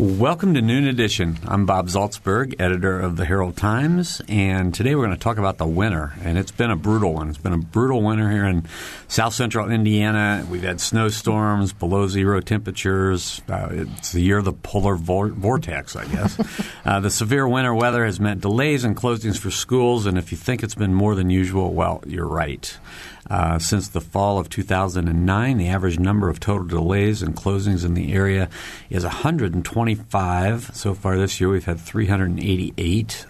Welcome to Noon Edition. I'm Bob Zaltsberg, editor of the Herald Times, and today we're going to talk about the winter. And it's been a brutal one. It's been a brutal winter here in south central Indiana. We've had snowstorms, below zero temperatures. Uh, it's the year of the polar vor- vortex, I guess. uh, the severe winter weather has meant delays and closings for schools, and if you think it's been more than usual, well, you're right. Uh, since the fall of 2009, the average number of total delays and closings in the area is 125. So far this year, we've had 388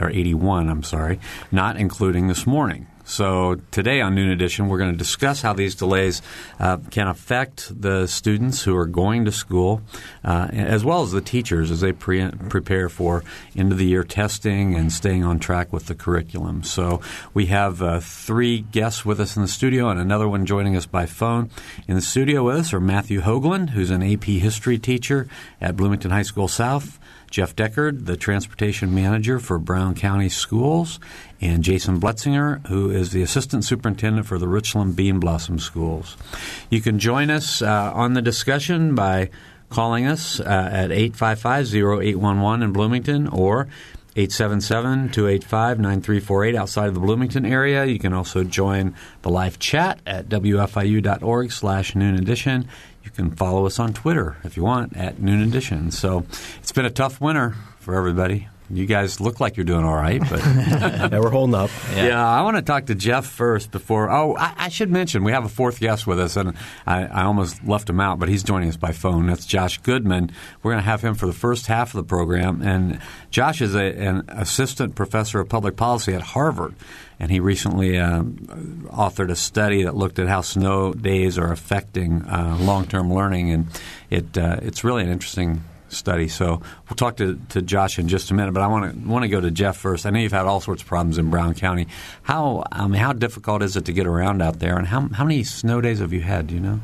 or 81, I'm sorry, not including this morning. So today on Noon Edition, we're going to discuss how these delays uh, can affect the students who are going to school, uh, as well as the teachers as they pre- prepare for end of the year testing and staying on track with the curriculum. So we have uh, three guests with us in the studio and another one joining us by phone. In the studio with us are Matthew Hoagland, who's an AP history teacher at Bloomington High School South. Jeff Deckard, the transportation manager for Brown County Schools, and Jason Bletzinger, who is the assistant superintendent for the Richland Bean Blossom Schools. You can join us uh, on the discussion by calling us uh, at 855-0811 in Bloomington or 877-285-9348 outside of the Bloomington area. You can also join the live chat at wfiu.org slash noon edition. You can follow us on Twitter if you want at noon edition. So it's been a tough winter for everybody. You guys look like you're doing all right, but yeah, we're holding up. Yeah. yeah. I want to talk to Jeff first before. Oh, I, I, should mention we have a fourth guest with us, and I, I, almost left him out, but he's joining us by phone. That's Josh Goodman. We're going to have him for the first half of the program, and Josh is a, an assistant professor of public policy at Harvard, and he recently uh, authored a study that looked at how snow days are affecting uh, long-term learning, and it uh, it's really an interesting study. So we'll talk to, to Josh in just a minute, but I want to want to go to Jeff first. I know you've had all sorts of problems in Brown County. How mean, how difficult is it to get around out there, and how how many snow days have you had? Do you know?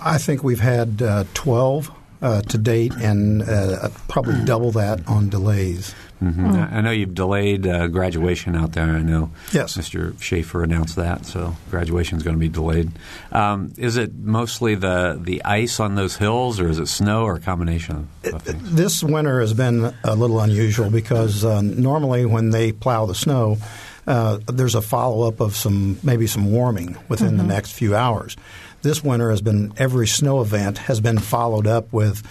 I think we've had uh, twelve uh, to date, and uh, probably double that on delays. Mm-hmm. Mm. I know you've delayed uh, graduation out there. I know yes. Mr. Schaefer announced that, so graduation is going to be delayed. Um, is it mostly the the ice on those hills, or is it snow, or a combination of things? This winter has been a little unusual because uh, normally when they plow the snow, uh, there's a follow up of some maybe some warming within mm-hmm. the next few hours. This winter has been every snow event has been followed up with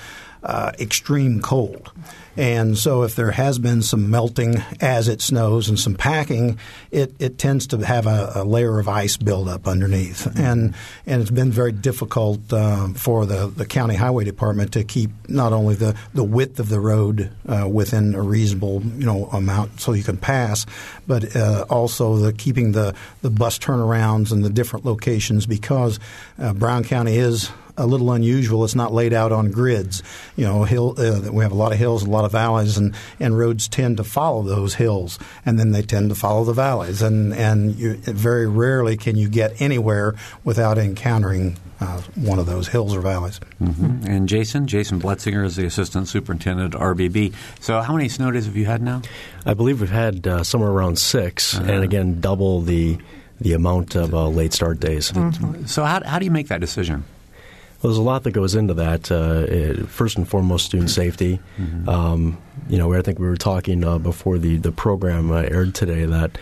uh, extreme cold. And so, if there has been some melting as it snows and some packing, it, it tends to have a, a layer of ice buildup underneath. Mm-hmm. And and it's been very difficult uh, for the, the county highway department to keep not only the, the width of the road uh, within a reasonable you know amount so you can pass, but uh, also the keeping the, the bus turnarounds and the different locations because uh, Brown County is a little unusual. It's not laid out on grids. You know, hill. Uh, we have a lot of hills, a lot of valleys, and, and roads tend to follow those hills, and then they tend to follow the valleys, and and you, very rarely can you get anywhere without encountering uh, one of those hills or valleys. Mm-hmm. And Jason, Jason Bletzinger is the assistant superintendent at RBB. So, how many snow days have you had now? I believe we've had uh, somewhere around 6 uh-huh. and again double the the amount of uh, late start days. Mm-hmm. So, how, how do you make that decision? Well, there's a lot that goes into that. Uh, it, first and foremost, student safety. Mm-hmm. Um, you know, I think we were talking uh, before the the program uh, aired today that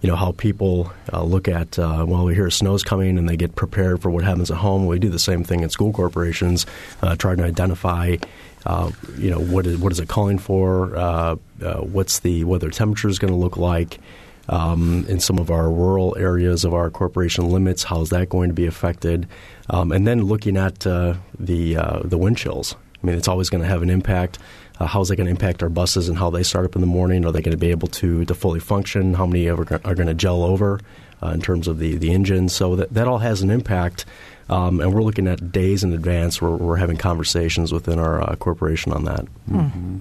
you know how people uh, look at uh, well, we hear snow's coming and they get prepared for what happens at home. We do the same thing in school corporations, uh, trying to identify. you know what is what is it calling for? what's the weather temperature is going to look like? um, in some of our rural areas of our corporation limits. How is that going to be affected? Um, and then looking at uh, the uh, the wind chills. I mean, it's always going to have an impact. Uh, how is that going to impact our buses and how they start up in the morning? Are they going to be able to, to fully function? How many are, are going to gel over uh, in terms of the, the engines? So that, that all has an impact. Um, and we're looking at days in advance. We're, we're having conversations within our uh, corporation on that. Mm-hmm.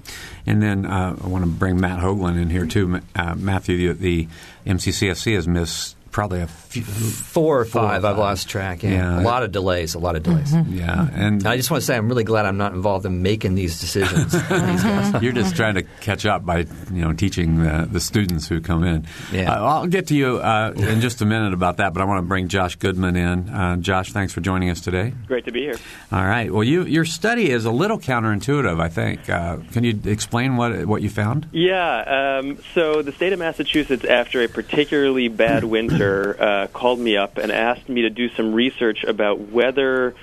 And then uh, I want to bring Matt Hoagland in here too. Uh, Matthew, the, the MCCSC has missed probably a few, four or five. Four or five. I've lost track. Yeah. yeah. a lot of delays. A lot of delays. Mm-hmm. Yeah, and I just want to say I'm really glad I'm not involved in making these decisions. You're just trying to catch up by you know teaching the, the students who come in. Yeah. Uh, I'll get to you uh, in just a minute about that, but I want to bring Josh Goodman in. Uh, Josh, thanks for joining us today. Great to be here. All right. Well, you, your study is a little counterintuitive. I think. Uh, can you explain what what you found? Yeah. Um, so the state of Massachusetts, after a particularly bad winter uh, called me up and asked me to do some research about whether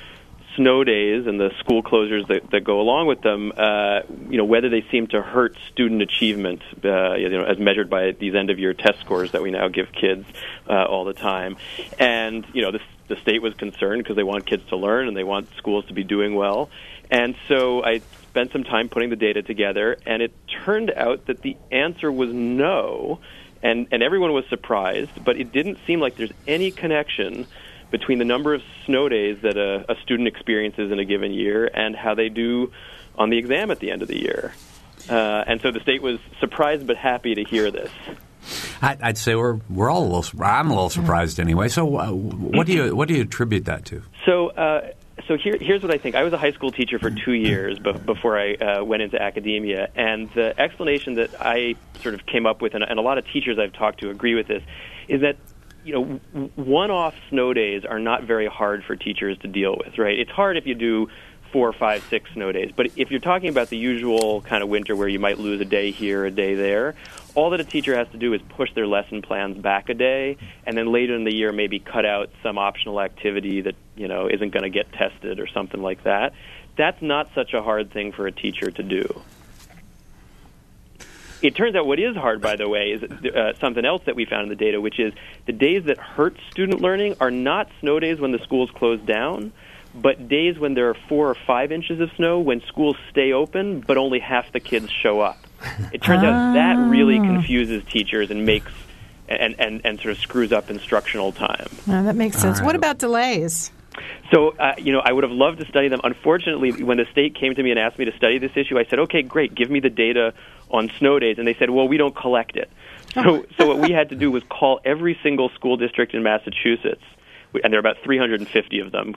snow days and the school closures that, that go along with them, uh, you know, whether they seem to hurt student achievement, uh, you know, as measured by these end of year test scores that we now give kids uh, all the time. And you know, the, the state was concerned because they want kids to learn and they want schools to be doing well. And so I spent some time putting the data together, and it turned out that the answer was no and and everyone was surprised. But it didn't seem like there's any connection between the number of snow days that a, a student experiences in a given year and how they do on the exam at the end of the year. Uh, and so the state was surprised but happy to hear this. I'd say we're we're all a little. I'm a little surprised anyway. So, uh, what do you what do you attribute that to? So, uh, so here, here's what I think. I was a high school teacher for two years be- before I uh, went into academia, and the explanation that I sort of came up with, and, and a lot of teachers I've talked to agree with this, is that you know one-off snow days are not very hard for teachers to deal with. Right? It's hard if you do four, five, six snow days. But if you're talking about the usual kind of winter where you might lose a day here, a day there, all that a teacher has to do is push their lesson plans back a day, and then later in the year maybe cut out some optional activity that you know isn't going to get tested or something like that. That's not such a hard thing for a teacher to do. It turns out what is hard, by the way, is uh, something else that we found in the data, which is the days that hurt student learning are not snow days when the schools close down but days when there are four or five inches of snow when schools stay open but only half the kids show up. It turns out that really ah. confuses teachers and makes and, and, and sort of screws up instructional time. Oh, that makes sense. Right. What about delays? So, uh, you know, I would have loved to study them. Unfortunately, when the state came to me and asked me to study this issue, I said, "Okay, great, give me the data on snow days." And they said, "Well, we don't collect it." So, so what we had to do was call every single school district in Massachusetts, and there are about 350 of them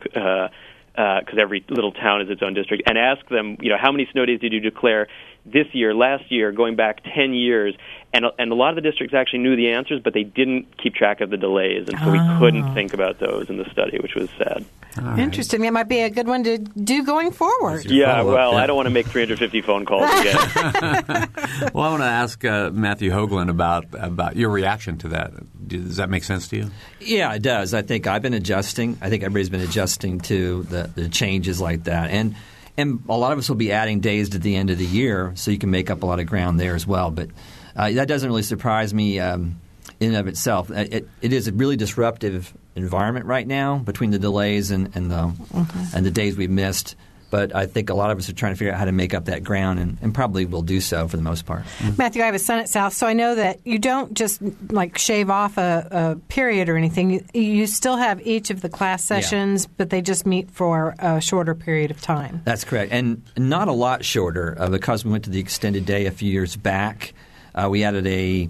because uh, every little town is its own district, and ask them, you know, how many snow days did you declare this year, last year, going back 10 years? And, and a lot of the districts actually knew the answers, but they didn't keep track of the delays, and so oh. we couldn't think about those in the study, which was sad. Right. Interesting. It might be a good one to do going forward. Yeah, well, yeah. I don't want to make 350 phone calls again. well, I want to ask uh, Matthew Hoagland about about your reaction to that. Does that make sense to you? Yeah, it does. I think I've been adjusting. I think everybody's been adjusting to the, the changes like that, and and a lot of us will be adding days to the end of the year, so you can make up a lot of ground there as well. But uh, that doesn't really surprise me. Um, in and of itself. It, it is a really disruptive environment right now between the delays and, and the mm-hmm. and the days we've missed. But I think a lot of us are trying to figure out how to make up that ground, and, and probably will do so for the most part. Mm-hmm. Matthew, I have a son at South, so I know that you don't just like shave off a, a period or anything. You, you, still have each of the class sessions, yeah. but they just meet for a shorter period of time. That's correct, and not a lot shorter uh, because we went to the extended day a few years back. Uh, we added a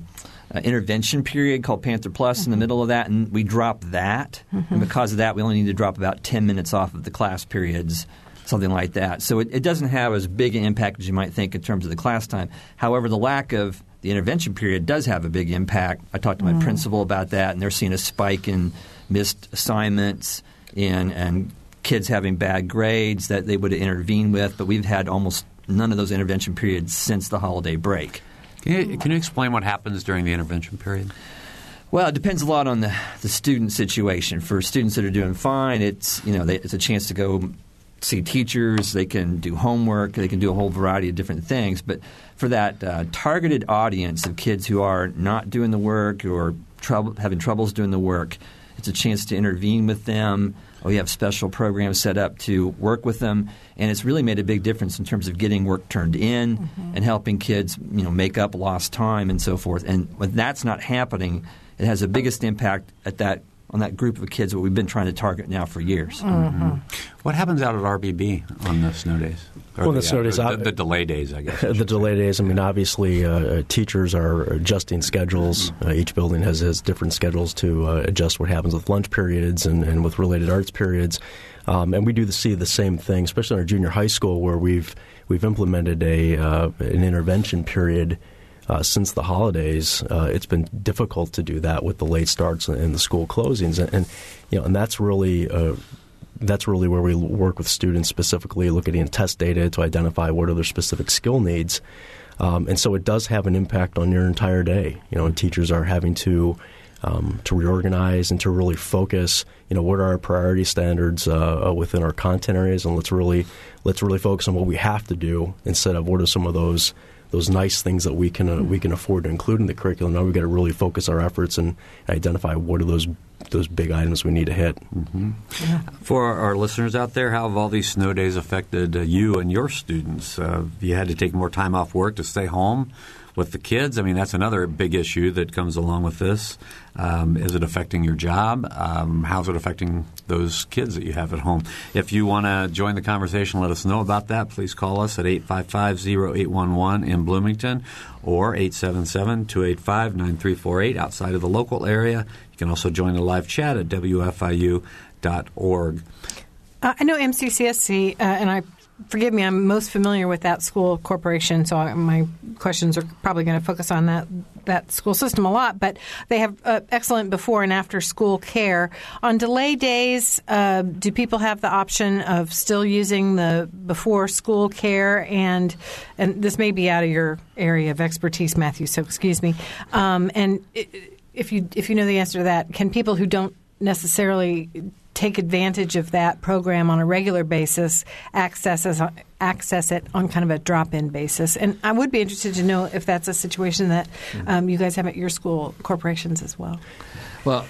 uh, intervention period called Panther Plus mm-hmm. in the middle of that, and we dropped that. Mm-hmm. And because of that, we only need to drop about 10 minutes off of the class periods, something like that. So it, it doesn't have as big an impact as you might think in terms of the class time. However, the lack of the intervention period does have a big impact. I talked to my mm. principal about that, and they're seeing a spike in missed assignments in, and kids having bad grades that they would intervene with, but we've had almost none of those intervention periods since the holiday break. Can you, can you explain what happens during the intervention period? Well, it depends a lot on the, the student situation. For students that are doing fine, it's you know they, it's a chance to go see teachers. They can do homework. They can do a whole variety of different things. But for that uh, targeted audience of kids who are not doing the work or trouble, having troubles doing the work, it's a chance to intervene with them, We have special programs set up to work with them, and it's really made a big difference in terms of getting work turned in mm-hmm. and helping kids, you know, make up lost time and so forth. And when that's not happening, it has the biggest impact at that on that group of kids that we've been trying to target now for years. Mm-hmm. What happens out at RBB on the snow days? Or well, the, the snow days, the, the, delay days, I guess. the delay days. I mean, obviously, uh, uh, teachers are adjusting schedules. Uh, each building has, has different schedules to uh, adjust what happens with lunch periods and, and with related arts periods. Um, and we do see the same thing, especially in our junior high school, where we've we've implemented a uh, an intervention period uh, since the holidays, uh, it's been difficult to do that with the late starts and the school closings, and, and you know, and that's really. Uh, that's really where we work with students specifically, looking at test data to identify what are their specific skill needs. Um, and so it does have an impact on your entire day. You know, and teachers are having to um, to reorganize and to really focus. You know, what are our priority standards uh, uh within our content areas, and let's really let's really focus on what we have to do instead of what are some of those those nice things that we can uh, we can afford to include in the curriculum. Now we've got to really focus our efforts and identify what are those those big items we need to hit. Mm-hmm. Yeah. For our listeners out there, how have all these snow days affected uh, you and your students? Uh, you had to take more time off work to stay home with the kids. I mean, that's another big issue that comes along with this. Um, is it affecting your job? Um, how's it affecting those kids that you have at home? If you want to join the conversation, let us know about that. Please call us at 855-0811 in Bloomington or 877-285-9348 outside of the local area. You can also join the live chat at wfiu.org. Uh, I know MCCSC, uh, and I forgive me, I'm most familiar with that school corporation, so my questions are probably going to focus on that that school system a lot. But they have uh, excellent before and after school care. On delay days, uh, do people have the option of still using the before school care? And and this may be out of your area of expertise, Matthew. So excuse me. Um, and if you if you know the answer to that, can people who don't necessarily take advantage of that program on a regular basis, access as, access it on kind of a drop-in basis. And I would be interested to know if that's a situation that mm-hmm. um, you guys have at your school corporations as well. Well,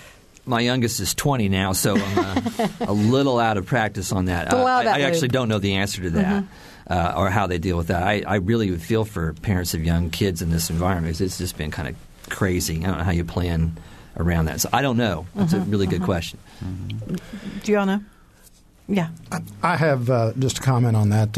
my youngest is 20 now, so I'm uh, a little out of practice on that. Uh, I, I actually don't know the answer to that. Mm-hmm. Uh, or how they deal with that. I, I really feel for parents of young kids in this environment. It's just been kind of crazy. I don't know how you plan around that. So I don't know. That's mm-hmm, a really good mm-hmm. question. Mm-hmm. Do you all know? Yeah. I have uh, just a comment on that.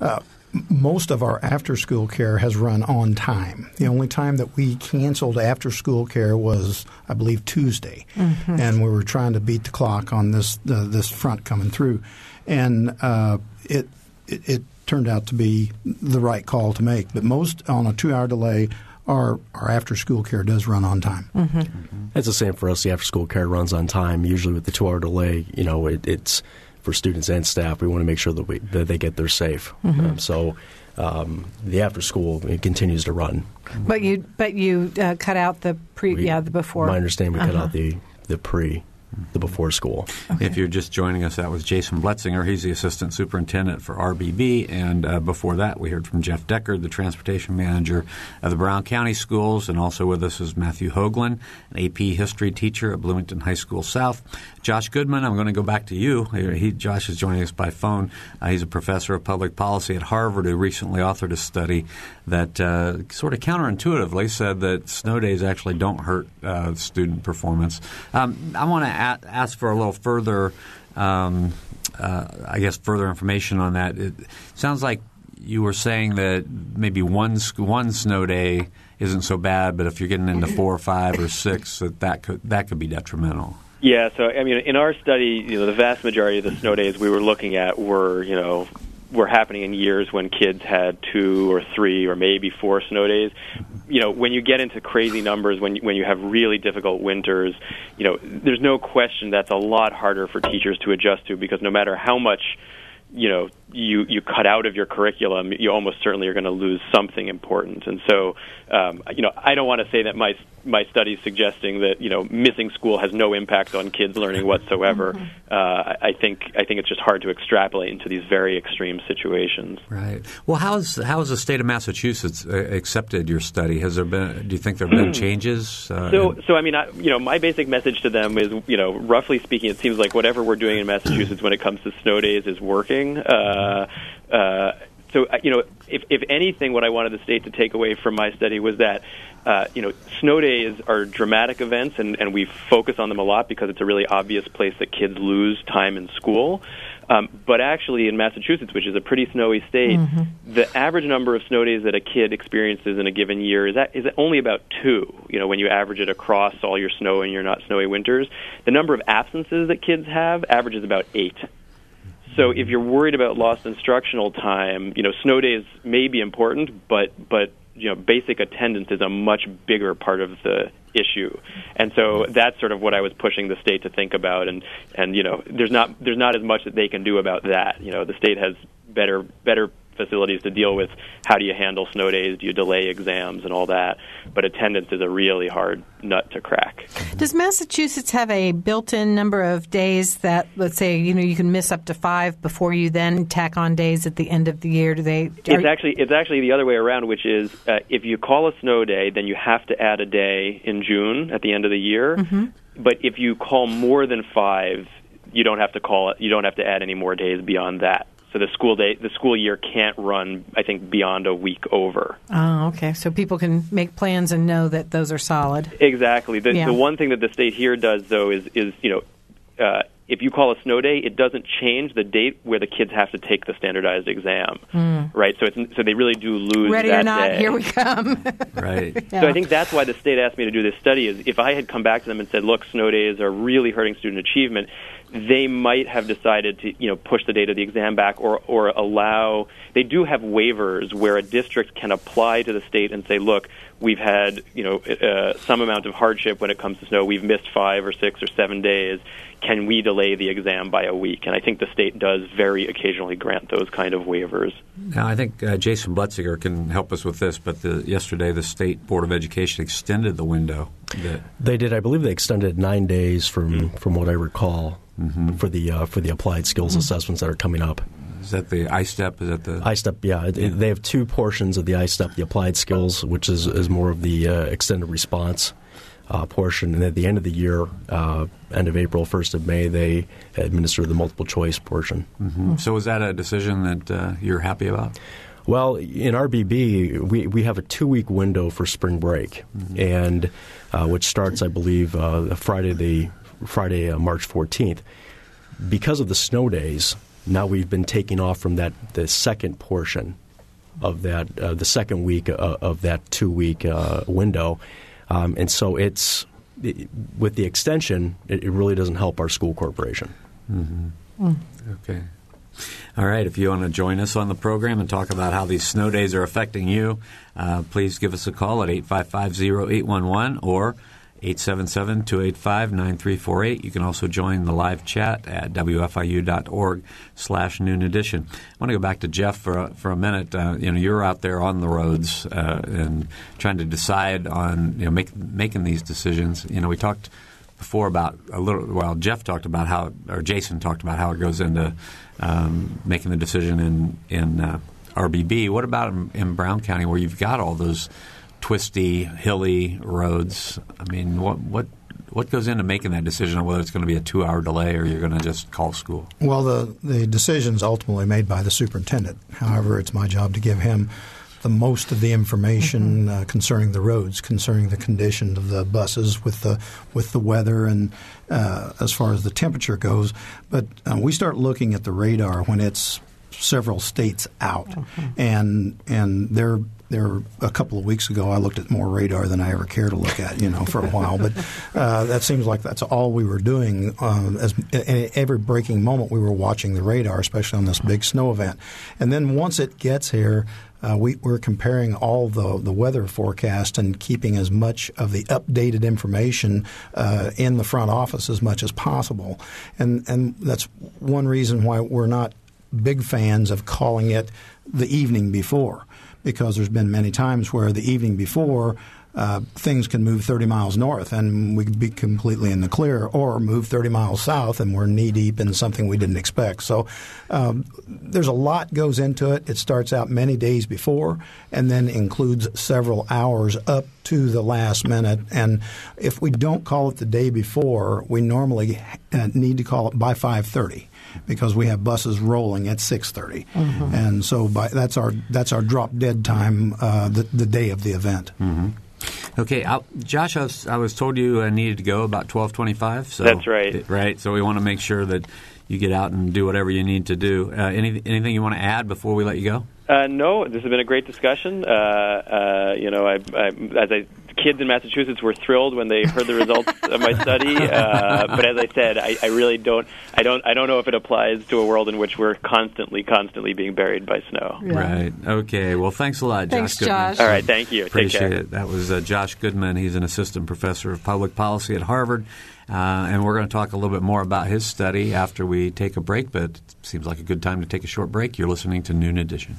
Uh, most of our after school care has run on time. The only time that we canceled after school care was, I believe, Tuesday, mm-hmm. and we were trying to beat the clock on this uh, this front coming through, and uh, it, it, it turned out to be the right call to make. But most on a two hour delay, our our after school care does run on time. Mm-hmm. Mm-hmm. It's the same for us. The after school care runs on time. Usually with the two hour delay, you know, it, it's for students and staff. We want to make sure that we that they get there safe. Mm-hmm. Um, so. Um, the after school it continues to run, but you but you uh, cut out the pre we, yeah the before. My understanding we uh-huh. cut out the the pre the before school. Okay. If you're just joining us, that was Jason Bletzinger. He's the assistant superintendent for RBB. And uh, before that, we heard from Jeff Decker, the transportation manager of the Brown County Schools. And also with us is Matthew Hoagland, an AP history teacher at Bloomington High School South. Josh Goodman, I'm going to go back to you. He, Josh is joining us by phone. Uh, he's a professor of public policy at Harvard who recently authored a study that uh, sort of counterintuitively said that snow days actually don't hurt uh, student performance. Um, I want to ask for a little further, um, uh, I guess, further information on that. It sounds like you were saying that maybe one one snow day isn't so bad, but if you're getting into four or five or six, that that could that could be detrimental. Yeah, so I mean, in our study, you know, the vast majority of the snow days we were looking at were, you know, were happening in years when kids had two or three or maybe four snow days. You know, when you get into crazy numbers, when when you have really difficult winters, you know, there's no question that's a lot harder for teachers to adjust to because no matter how much you know you you cut out of your curriculum, you almost certainly are going to lose something important. And so, um, you know, I don't want to say that my my studies suggesting that you know missing school has no impact on kids learning whatsoever. Mm-hmm. Uh, I think I think it's just hard to extrapolate into these very extreme situations. Right. Well, how's how has the state of Massachusetts uh, accepted your study? Has there been? Do you think there have been changes? Uh, so, so I mean, I, you know, my basic message to them is, you know, roughly speaking, it seems like whatever we're doing in Massachusetts when it comes to snow days is working. Uh, uh, so, uh, you know, if, if anything, what I wanted the state to take away from my study was that, uh, you know, snow days are dramatic events, and, and we focus on them a lot because it's a really obvious place that kids lose time in school. Um, but actually, in Massachusetts, which is a pretty snowy state, mm-hmm. the average number of snow days that a kid experiences in a given year is, that, is only about two. You know, when you average it across all your snow and your not snowy winters, the number of absences that kids have averages about eight. So if you're worried about lost instructional time, you know, snow days may be important, but but you know, basic attendance is a much bigger part of the issue. And so that's sort of what I was pushing the state to think about and and you know, there's not there's not as much that they can do about that. You know, the state has better better facilities to deal with how do you handle snow days, do you delay exams and all that. But attendance is a really hard nut to crack. Does Massachusetts have a built-in number of days that let's say, you know, you can miss up to 5 before you then tack on days at the end of the year? Do they It's actually it's actually the other way around, which is uh, if you call a snow day, then you have to add a day in June at the end of the year. Mm-hmm. But if you call more than 5, you don't have to call it. You don't have to add any more days beyond that. So the school day, the school year can't run, I think, beyond a week over. Oh, okay. So people can make plans and know that those are solid. Exactly. The, yeah. the one thing that the state here does, though, is is you know, uh, if you call a snow day, it doesn't change the date where the kids have to take the standardized exam, mm. right? So it's so they really do lose. Ready that or not, day. here we come. right. Yeah. So I think that's why the state asked me to do this study. Is if I had come back to them and said, "Look, snow days are really hurting student achievement," they might have decided to you know push the date of the exam back or or allow they do have waivers where a district can apply to the state and say look we've had you know uh, some amount of hardship when it comes to snow we've missed 5 or 6 or 7 days can we delay the exam by a week and i think the state does very occasionally grant those kind of waivers now i think uh, jason bletzinger can help us with this but the, yesterday the state board of education extended the window that they did i believe they extended 9 days from mm-hmm. from what i recall mm-hmm. for the uh, for the applied skills mm-hmm. assessments that are coming up. Is that the I-STEP? Is that the I-STEP? Yeah, it, they have two portions of the I-STEP: the applied skills, which is, is more of the uh, extended response uh, portion, and at the end of the year, uh, end of April, first of May, they administer the multiple choice portion. Mm-hmm. So, is that a decision that uh, you're happy about? Well, in RBB, we, we have a two week window for spring break, mm-hmm. and uh, which starts, I believe, uh, Friday the Friday, uh, March 14th. Because of the snow days, now we've been taking off from that the second portion of that uh, the second week uh, of that two week uh, window, um, and so it's it, with the extension, it, it, really doesn't help our school corporation. Mm-hmm. Mm. Okay. All right. If you want to join us on the program and talk about how these snow days are affecting you, uh, please give us a call at 855 0811 or 877-285-9348. You can also join the live chat at wfiu.org slash noon edition. I want to go back to Jeff for a, for a minute. Uh, you know, you're out there on the roads uh, and trying to decide on, you know, make, making these decisions. You know, we talked before about a little, well, Jeff talked about how, or Jason talked about how it goes into um, making the decision in, in uh, RBB. What about in, in Brown County where you've got all those – twisty, hilly roads. I mean, what what what goes into making that decision on whether it's going to be a two-hour delay or you're going to just call school? Well, the the decision's ultimately made by the superintendent. However, it's my job to give him the most of the information mm-hmm. uh, concerning the roads, concerning the condition of the buses with the with the weather and uh, as far as the temperature goes. But uh, we start looking at the radar when it's several states out, mm-hmm. and and they're there a couple of weeks ago, I looked at more radar than I ever care to look at, you know, for a while. But uh, that seems like that's all we were doing. Um, as every breaking moment, we were watching the radar, especially on this big snow event. And then once it gets here, uh, we, are comparing all the the weather forecast and keeping as much of the updated information uh, in the front office as much as possible. And and that's one reason why we're not big fans of calling it the evening before because there's been many times where the evening before uh, things can move 30 miles north and we could be completely in the clear, or move 30 miles south and we're knee deep in something we didn't expect. So um, there's a lot goes into it. It starts out many days before and then includes several hours up to the last minute. And if we don't call it the day before, we normally uh, need to call it by 5:30 because we have buses rolling at 6:30, mm-hmm. and so by, that's our that's our drop dead time uh, the, the day of the event. Mm-hmm. Okay, I'll, Josh, I was, I was, told you I needed to go about twelve twenty-five. So that's right. Right. So we want to make sure that you get out and do whatever you need to do. Uh, any, anything you want to add before we let you go? Uh, no, this has been a great discussion. Uh, uh you know, I, I, as I kids in Massachusetts were thrilled when they heard the results of my study. Uh, but as I said, I, I really don't. I don't. I don't know if it applies to a world in which we're constantly, constantly being buried by snow. Yeah. Right. Okay. Well, thanks a lot, thanks, Josh. Josh. All right. Thank you. Appreciate it. That was uh, Josh Goodman. He's an assistant professor of public policy at Harvard. Uh, and we're going to talk a little bit more about his study after we take a break, but it seems like a good time to take a short break. You're listening to Noon Edition.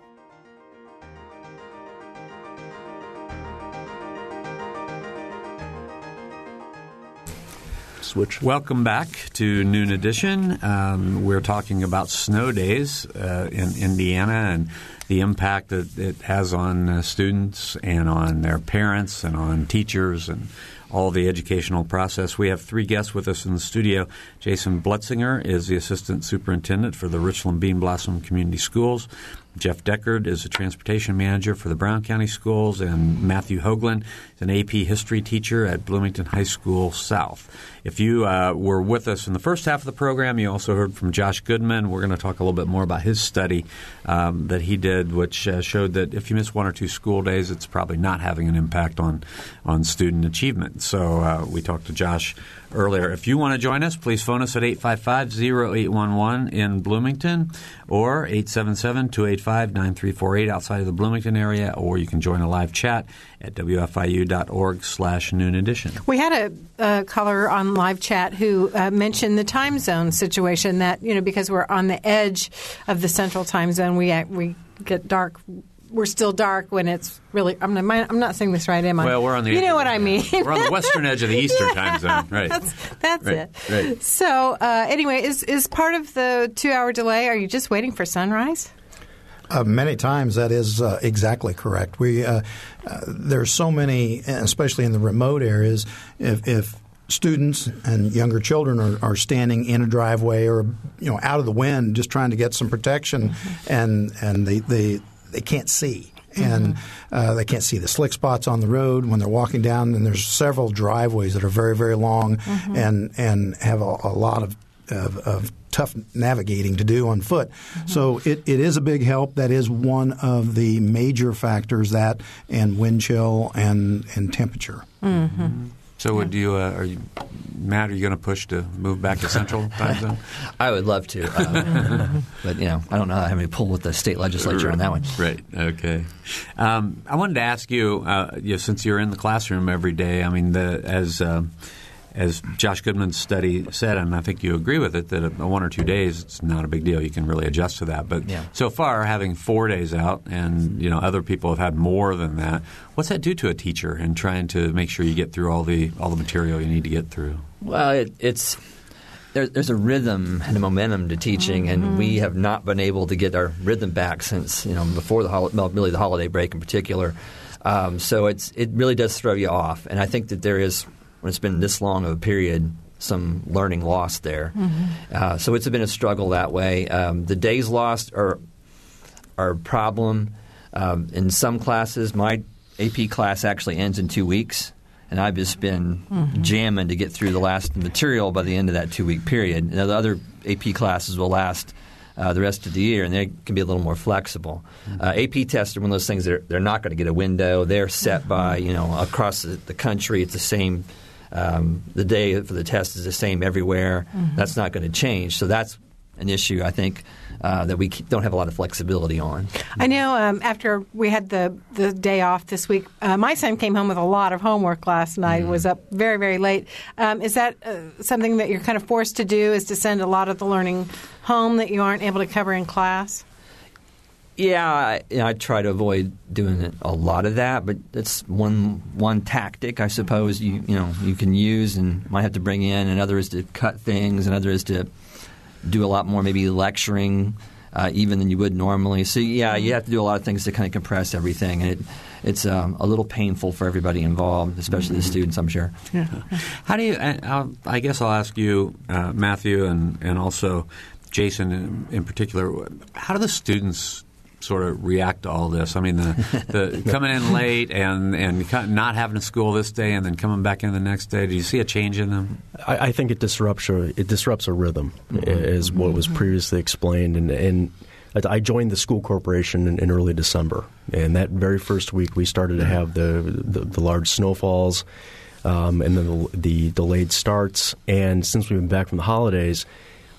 switch. Welcome back to Noon Edition. Um, we're talking about snow days uh, in Indiana and the impact that it has on uh, students and on their parents and on teachers and all the educational process. We have three guests with us in the studio. Jason Bletzinger is the assistant superintendent for the Richland Bean Blossom Community Schools. Jeff Deckard is a transportation manager for the Brown County Schools, and Matthew Hoagland is an AP history teacher at Bloomington High School South. If you uh, were with us in the first half of the program, you also heard from Josh Goodman. We're going to talk a little bit more about his study um, that he did, which uh, showed that if you miss one or two school days, it's probably not having an impact on on student achievement. So uh, we talked to Josh earlier. If you want to join us, please phone us at 855-0811 in Bloomington or 877-285-9348 outside of the Bloomington area, or you can join a live chat at wfiu.org slash noon edition. We had a, caller on live chat who uh, mentioned the time zone situation that, you know, because we're on the edge of the central time zone, we, we get dark we're still dark when it's really. I'm not, I'm not saying this right, am I? Well, we're on the. You know what I mean. we're on the western edge of the eastern yeah, time zone, right? That's that's right, it. Right. So uh, anyway, is is part of the two hour delay? Are you just waiting for sunrise? Uh, many times that is uh, exactly correct. We uh, uh there's so many, especially in the remote areas. If, if students and younger children are, are, standing in a driveway or you know out of the wind, just trying to get some protection, mm-hmm. and and they, they they can't see and mm-hmm. uh, they can't see the slick spots on the road when they're walking down. And there's several driveways that are very, very long mm-hmm. and and have a, a lot of, of, of, tough navigating to do on foot. Mm-hmm. So it, it is a big help. That is one of the major factors that and wind chill and and temperature. Mm-hmm. So, would you, uh, are you, Matt? Are you going to push to move back to Central Time Zone? I would love to, um, but you know, I don't know how many pull with the state legislature on that one. Right. Okay. Um, I wanted to ask you, uh, you know, since you're in the classroom every day. I mean, the, as uh, as Josh Goodman's study said, and I think you agree with it, that a, one or two days it's not a big deal. You can really adjust to that. But Yeah. so far, having four days out, and you know other people have had more than that. What's that do to a teacher in trying to make sure you get through all the all the material you need to get through? Well, it, it's there, there's a rhythm and a momentum to teaching, and we have not been able to get our rhythm back since you know before the hol- really the holiday break in particular. Um, so it's it really does throw you off, and I think that there is when it's been this long of a period. Some learning lost there, uh, so it's been a struggle that way. Um, the days lost are are a problem. Um, in some classes, my AP class actually ends in two weeks, and I've just been jamming to get through the last material by the end of that two week period. Now, the other AP classes will last. Uh, the rest of the year, and they can be a little more flexible. Uh, AP tests are one of those things that are, they're not going to get a window. They're set by you know across the, the country. It's the same. Um, the day for the test is the same everywhere. That's not going to change. So that's an issue I think uh, that we don't have a lot of flexibility on. I know um, after we had the, the day off this week, uh, my son came home with a lot of homework last night, was up very, very late. Um, is that uh, something that you're kind of forced to do, is to send a lot of the learning home that you aren't able to cover in class? Yeah, I, I try to avoid doing a lot of that, but it's one one tactic I suppose you you know you can use and might have to bring in. Another is to cut things. Another is to do a lot more maybe lecturing uh, even than you would normally. So yeah, you have to do a lot of things to kind of compress everything, and it it's um, a little painful for everybody involved, especially the students. I'm sure. Yeah. How do you? I, I'll, I guess I'll ask you, uh, Matthew, and and also Jason in, in particular. How do the students sort of react to all this? I mean, the, the coming in late and and not having a school this day, and then coming back in the next day. Do you see a change in them? I, I think it disrupts a, it disrupts a rhythm, is what was previously explained. And, and I joined the school corporation in, in early December, and that very first week we started to have the the, the large snowfalls, um, and then the, the delayed starts. And since we've been back from the holidays,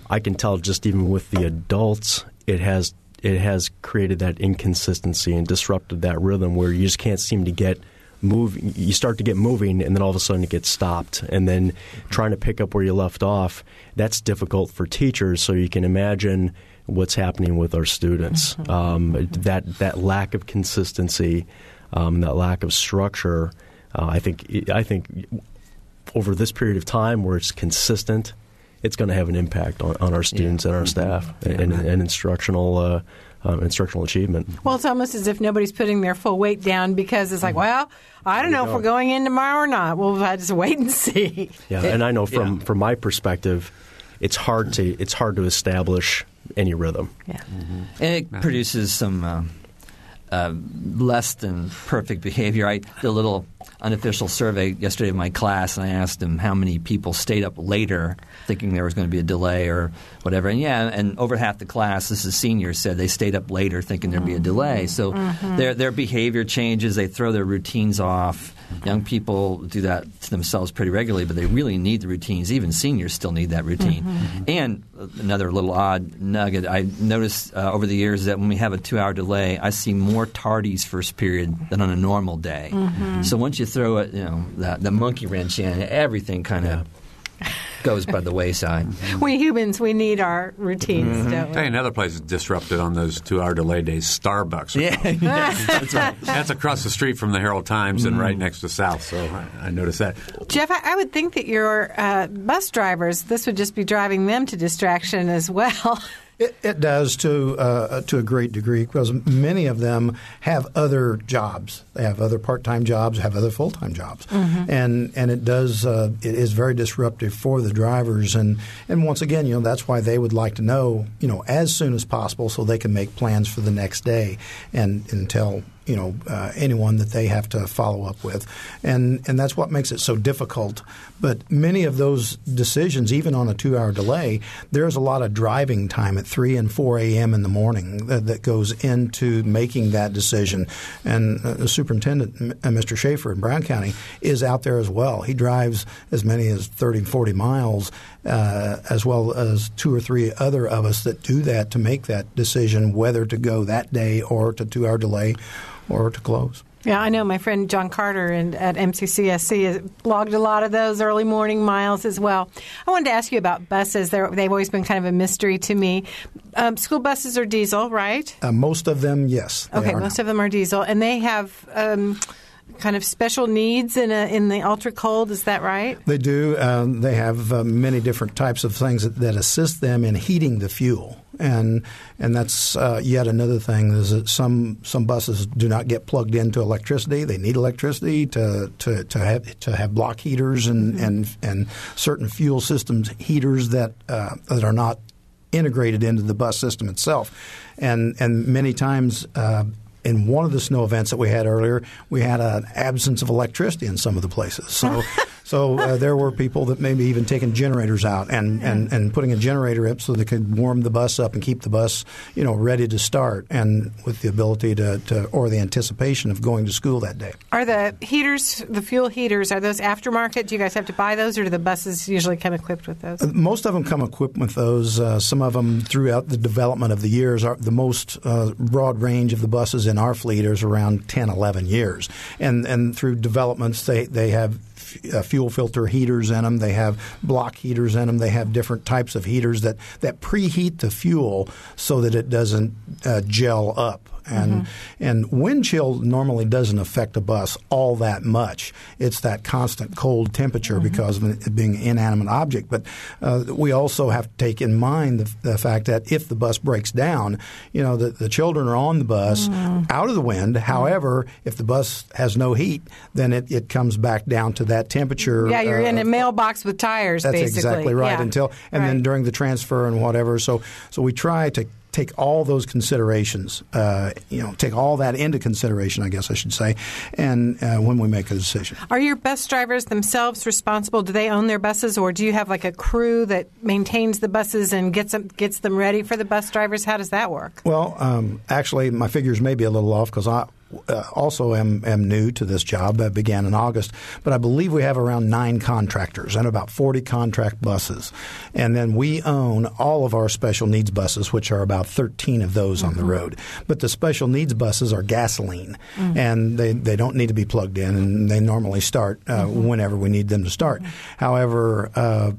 I can tell just even with the adults, it has it has created that inconsistency and disrupted that rhythm where you just can't seem to get move you start to get moving and then all of a sudden it gets stopped. And then trying to pick up where you left off that's difficult for teachers. So you can imagine what's happening with our students. Um, that that lack of consistency um, that lack of structure uh, I think I think over this period of time where it's consistent it's going to have an impact on, on our students and our staff and, and instructional uh, um, instructional achievement. Well, it's almost as if nobody's putting their full weight down because it's like, well, I don't know if we're going in tomorrow or not. We'll have to just wait and see. Yeah, and I know from from my perspective, it's hard to it's hard to establish any rhythm. Yeah. And it produces some um, uh, less than perfect behavior. I did a little unofficial survey yesterday of my class, and I asked them how many people stayed up later thinking there was going to be a delay or whatever. And yeah, and over half the class, this is seniors, said they stayed up later thinking there'd be a delay. So their their behavior changes. They throw their routines off. Young people do that to themselves pretty regularly, but they really need the routines. Even seniors still need that routine. Mm-hmm. Mm-hmm. And another little odd nugget I noticed uh, over the years that when we have a two-hour delay, I see more tardies first period than on a normal day. Mm-hmm. So once you throw it, you know, that the monkey wrench in, everything kind of goes by the wayside. We humans, we need our routines, don't we? Hey, another place is disrupted on those two-hour delay days. Starbucks. that's, right. that's across the street from the Herald Times and right next to South. So I, I noticed that. Jeff, I, I would think that your uh, bus drivers, this would just be driving them to distraction as well. It, it does to uh, to a great degree because many of them have other jobs. They have other part time jobs, have other full time jobs, and and it does uh, it is very disruptive for the drivers. And and once again, you know that's why they would like to know you know as soon as possible so they can make plans for the next day and and tell you know uh, anyone that they have to follow up with, and and that's what makes it so difficult. But many of those decisions, even on a two-hour delay, there's a lot of driving time at three and four a.m. in the morning that, that goes into making that decision. And uh, the superintendent, uh, Mr. Schaefer in Brown County, is out there as well. He drives as many as 30, 40 miles, uh, as well as two or three other of us that do that to make that decision whether to go that day or to two-hour delay or to close. Yeah, I know my friend John Carter and at MCCSC has logged a lot of those early morning miles as well. I wanted to ask you about buses. They're, they've always been kind of a mystery to me. Um, school buses are diesel, right? Uh, most of them, yes. Okay, most now. of them are diesel, and they have. Um, kind of special needs in a, in the ultra cold. Is that right? They do. Um, they have uh, many different types of things that, that, assist them in heating the fuel, and and that's uh, yet another thing is that some some buses do not get plugged into electricity. They need electricity to to, to have to have block heaters and mm-hmm. and and certain fuel systems heaters that uh, that are not integrated into the bus system itself, and and many times uh, in one of the snow events that we had earlier, we had an absence of electricity in some of the places. So So uh, there were people that maybe even taking generators out and, and, and putting a generator up so they could warm the bus up and keep the bus, you know, ready to start and with the ability to, to or the anticipation of going to school that day. Are the heaters, the fuel heaters, are those aftermarket? Do you guys have to buy those or do the buses usually come equipped with those? Uh, most of them come equipped with those. Uh, some of them throughout the development of the years are the most uh, broad range of the buses in our fleet is around 10, 11 years. And, and through developments, they, they have uh, fuel filter heaters in them. They have block heaters in them. They have different types of heaters that, that preheat the fuel so that it doesn't uh, gel up and mm-hmm. and wind chill normally doesn't affect a bus all that much. It's that constant cold temperature mm-hmm. because of it being an inanimate object. But uh, we also have to take in mind the, the, fact that if the bus breaks down, you know the, the children are on the bus mm-hmm. out of the wind. However, if the bus has no heat, then it, it comes back down to that temperature. Yeah, you're uh, in a mailbox with tires. That's basically. exactly right. Yeah. Until and right. then during the transfer and whatever. So so we try to take all those considerations, uh, you know, take all that into consideration, I guess I should say, and uh, when we make a decision. Are your bus drivers themselves responsible? Do they own their buses, or do you have like a crew that maintains the buses and gets them, gets them ready for the bus drivers? How does that work? Well, um, actually, my figures may be a little off because I uh, also am, am new to this job. I began in August, but I believe we have around nine contractors and about 40 contract buses. And then we own all of our special needs buses, which are about 13 of those mm-hmm. on the mm-hmm. road. But the special needs buses are gasoline, mm-hmm. and they, they don't need to be plugged in, and they normally start uh, mm-hmm. whenever we need them to start. Mm-hmm. However, uh,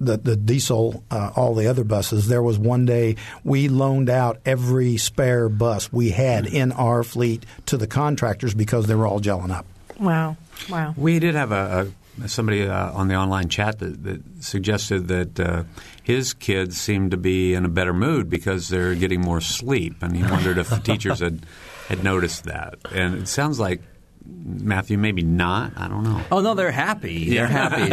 the, the diesel, uh, all the other buses, there was one day we loaned out every spare bus we had in our fleet to the contractors because they were all gelling up. Wow. Wow. We did have a, a somebody uh, on the online chat that, that suggested that uh, his kids seemed to be in a better mood because they're getting more sleep, and he wondered if the teachers had had noticed that. And it sounds like Matthew, maybe not. I don't know. Oh no, they're happy. They're happy.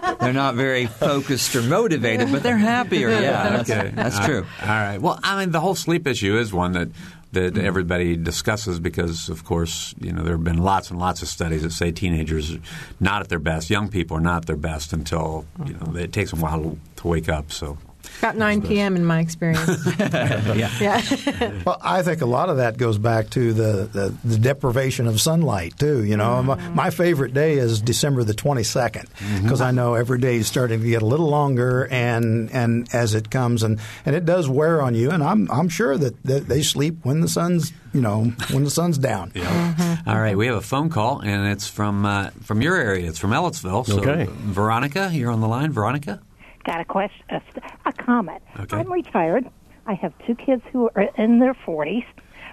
they're, not, very focused or motivated, but they're happier. Yeah, that's, okay. that's true. All right. Well, I mean, the whole sleep issue is one that that everybody discusses because, of course, you know there have been lots and lots of studies that say teenagers are not at their best. Young people are not at their best until you know it takes them a while to wake up. So about 9 p.m. in my experience. yeah. yeah. well, I think a lot of that goes back to the, the, the deprivation of sunlight, too. You know, mm-hmm. my, my, favorite day is December the 22nd because mm-hmm. I know every day is starting to get a little longer and, and as it comes, and, and it does wear on you. And I'm, I'm sure that, that they sleep when the sun's you know, when the sun's down. Yeah. Mm-hmm. All right, we have a phone call, and it's from uh, from your area. It's from Ellettsville. So, okay. Veronica, you're on the line. Veronica got a question, a, a comment. Okay. I'm retired. I have two kids who are in their 40s.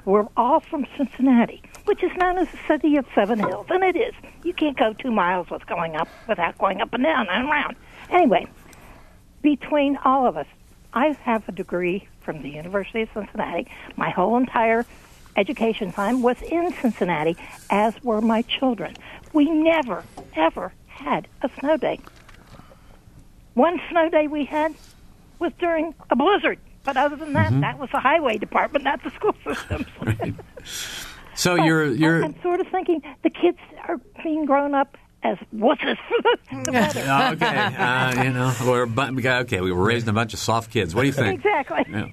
We're all from Cincinnati, which is known as the city of seven hills, and it is. You can't go two miles with going up without going up and down and around. Anyway, between all of us, I have a degree from the University of Cincinnati. My whole entire education time was in Cincinnati, as were my children. We never, ever had a snow day. One snow day we had was during a blizzard. But other than that, mm-hmm. that was the highway department, not the school system. right. So you're you're. I'm sort of thinking the kids are being grown up as wusses for the weather. okay, uh, you know, we're okay. We were raising a bunch of soft kids. What do you think? Exactly. Yeah.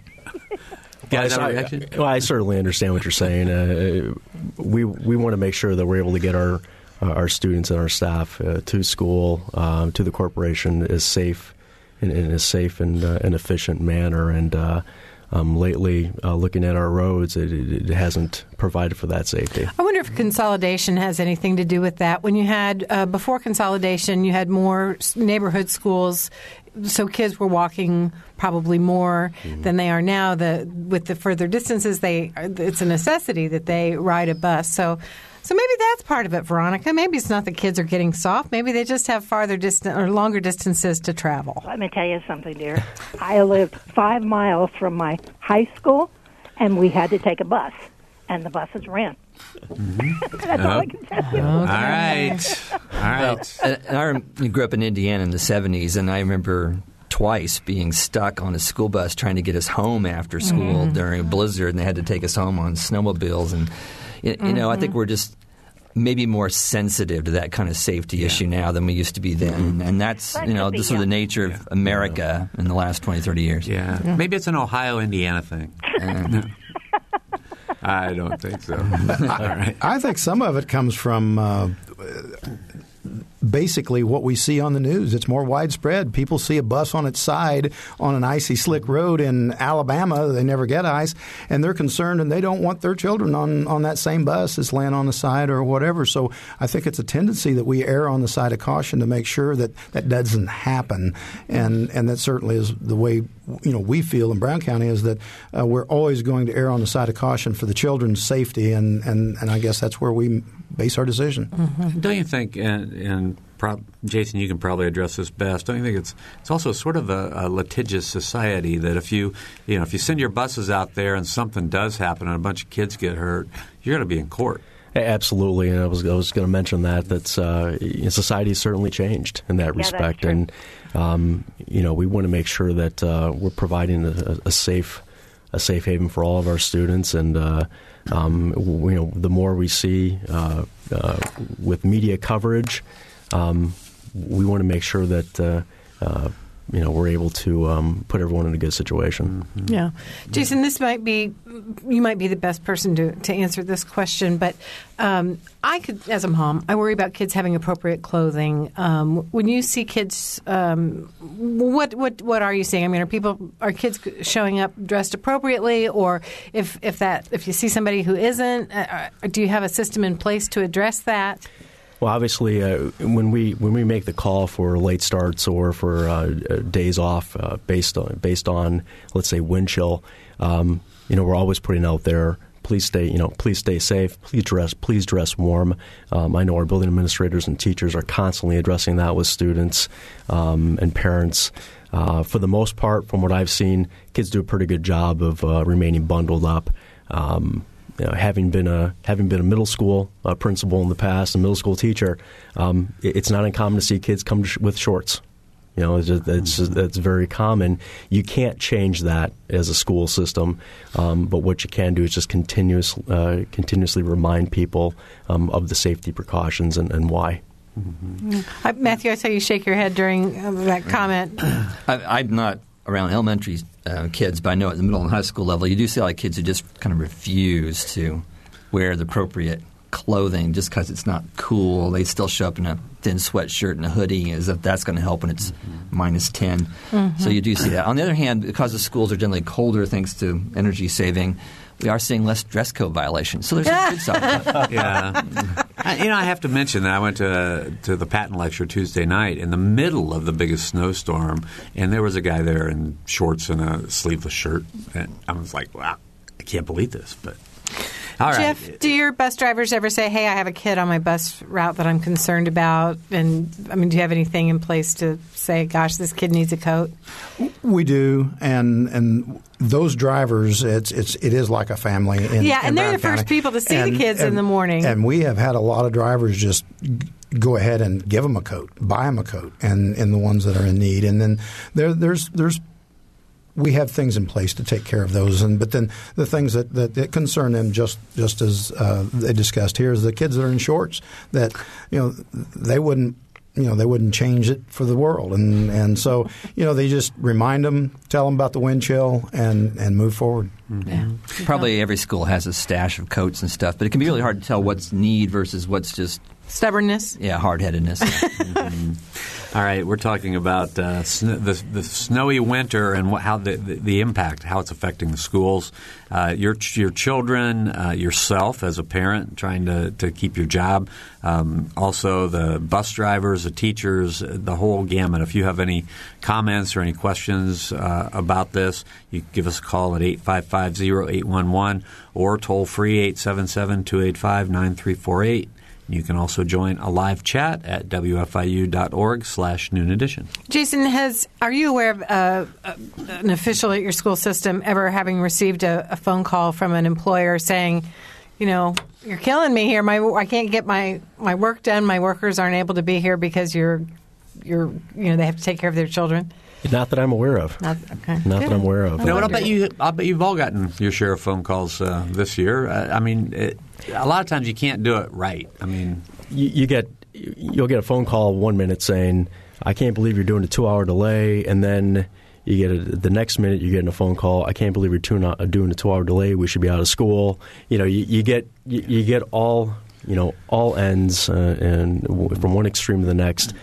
Guys, well, I, well, I certainly understand what you're saying. Uh, we we want to make sure that we're able to get our uh, our students and our staff uh, to school, um, to the corporation, is safe in, in a safe and, uh, and efficient manner. And um, lately, uh, looking at our roads, it, it, hasn't provided for that safety. I wonder if consolidation has anything to do with that. When you had uh, before consolidation, you had more neighborhood schools, so kids were walking probably more mm-hmm. than they are now. The with the further distances, they it's a necessity that they ride a bus. So so maybe that's part of it, Veronica. Maybe it's not the kids are getting soft. Maybe they just have farther distance or longer distances to travel. Let me tell you something, dear. I lived five miles from my high school, and we had to take a bus, and the buses ran. Mm-hmm. That's all I can tell you. Okay. All right. All right. Well, I grew up in Indiana in the 70s, and I remember twice being stuck on a school bus trying to get us home after school mm-hmm. during a blizzard, and they had to take us home on snowmobiles. And you, mm-hmm. know, I think mm-hmm. we're just maybe more sensitive to that kind of safety yeah. issue now than we used to be then. Mm-hmm. And that's, that you know, this is the nature of America in the last 20, 30 years. Yeah. yeah. Maybe it's an Ohio, Indiana thing. I don't think so. I, I, think some of it comes from uh, basically what we see on the news. It's more widespread. People see a bus on its side on an icy, slick road in Alabama. They never get ice, and they're concerned, and they don't want their children on, on that same bus that's laying on the side or whatever. So I think it's a tendency that we err on the side of caution to make sure that that doesn't happen, and and that certainly is the way you know we feel in Brown County is that uh, we're always going to err on the side of caution for the children's safety, and and, and I guess that's where we base our decision. Mm-hmm. Don't you think? And, and prob- Jason, you can probably address this best. Don't you think it's it's also sort of a, a, litigious society that if you you know if you send your buses out there and something does happen and a bunch of kids get hurt, you're going to be in court. Absolutely, and I was I was going to mention that that uh, society has certainly changed in that yeah, respect, and um, you know we want to make sure that uh, we're providing a, a, safe a safe haven for all of our students, and uh, um, you know the more we see uh, uh, with media coverage, um, we want to make sure that uh, you know we're able to um, put everyone in a good situation. Mm-hmm. Yeah, Jason, this might be you might be the best person to to answer this question, but um, I could, as a mom, I worry about kids having appropriate clothing. Um, when you see kids, um, what what what are you seeing? I mean, are people are kids showing up dressed appropriately, or if if that if you see somebody who isn't, uh, uh do you have a system in place to address that? Well, obviously, uh, when we when we make the call for late starts or for uh, days off uh, based on based on let's say wind chill, um, you know, we're always putting out there. Please stay, you know, please stay safe. Please dress, please dress warm. Um, I know our building administrators and teachers are constantly addressing that with students um, and parents. Uh, for the most part, from what I've seen, kids do a pretty good job of uh, remaining bundled up. Um, you know, having been a having been a middle school uh, principal in the past, a middle school teacher, um, it, it's not uncommon to see kids come sh- with shorts. You know, it's, just, it's, it's very common. You can't change that as a school system, um, but what you can do is just continuous, uh, continuously remind people um, of the safety precautions and, and why. Mm-hmm. Matthew, I saw you shake your head during uh, that comment. I, am not around elementary uh, kids, but I know at the middle and high school level, you do see a lot of kids who just kind of refuse to wear the appropriate clothing just because it's not cool. They still show up in a thin sweatshirt and a hoodie as if that's going to help when it's mm-hmm. minus 10. Mm-hmm. So you do see that. On the other hand, because the schools are generally colder thanks to energy saving, we are seeing less dress code violations. So there's a good side. yeah. I, you know, I have to mention that I went to to the Patten lecture Tuesday night in the middle of the biggest snowstorm, and there was a guy there in shorts and a sleeveless shirt, and I was like, "Wow, I can't believe this." But all Jeff, right. do your bus drivers ever say, "Hey, I have a kid on my bus route that I'm concerned about"? And I mean, do you have anything in place to say, "Gosh, this kid needs a coat"? We do, and and those drivers, it's it's it is like a family. In, yeah, in and they're Brown the County. first people to see and, the kids and, in the morning. And we have had a lot of drivers just go ahead and give them a coat, buy them a coat, and and the ones that are in need, and then there there's there's we have things in place to take care of those. And but then the things that, that, that concern them, just just as uh, they discussed here, is the kids that are in shorts that you know they wouldn't you know they wouldn't change it for the world and and so you know they just remind them tell them about the wind chill and and move forward mm-hmm. yeah. probably every school has a stash of coats and stuff but it can be really hard to tell what's need versus what's just stubbornness yeah hard-headedness mm-hmm. All right, we're talking about uh, sn- the, the snowy winter and what, how the, the, the impact, how it's affecting the schools, uh, your your children, uh, yourself as a parent trying to, to keep your job, um, also the bus drivers, the teachers, the whole gamut. If you have any comments or any questions uh, about this, you give us a call at 855-0811 or toll free 877-285-9348. You can also join a live chat at wfiu.org slash noon edition. Jason, has are you aware of uh, an official at your school system ever having received a, a, phone call from an employer saying, you know, you're killing me here. My I can't get my, my work done. My workers aren't able to be here because you're you're you know they have to take care of their children. Not that I'm aware of. Not, okay. Not that I'm aware of. No, I'll bet you. I'll bet you've all gotten your share of phone calls uh, this year. Uh, I mean, it, a lot of times you can't do it right. I mean, you, you, get you'll get a phone call one minute saying, "I can't believe you're doing a two-hour delay," and then you get a, the next minute you're getting a phone call. I can't believe you're doing a, doing a two-hour delay. We should be out of school. You know, you, you get you, you, get all you know all ends uh, and from one extreme to the next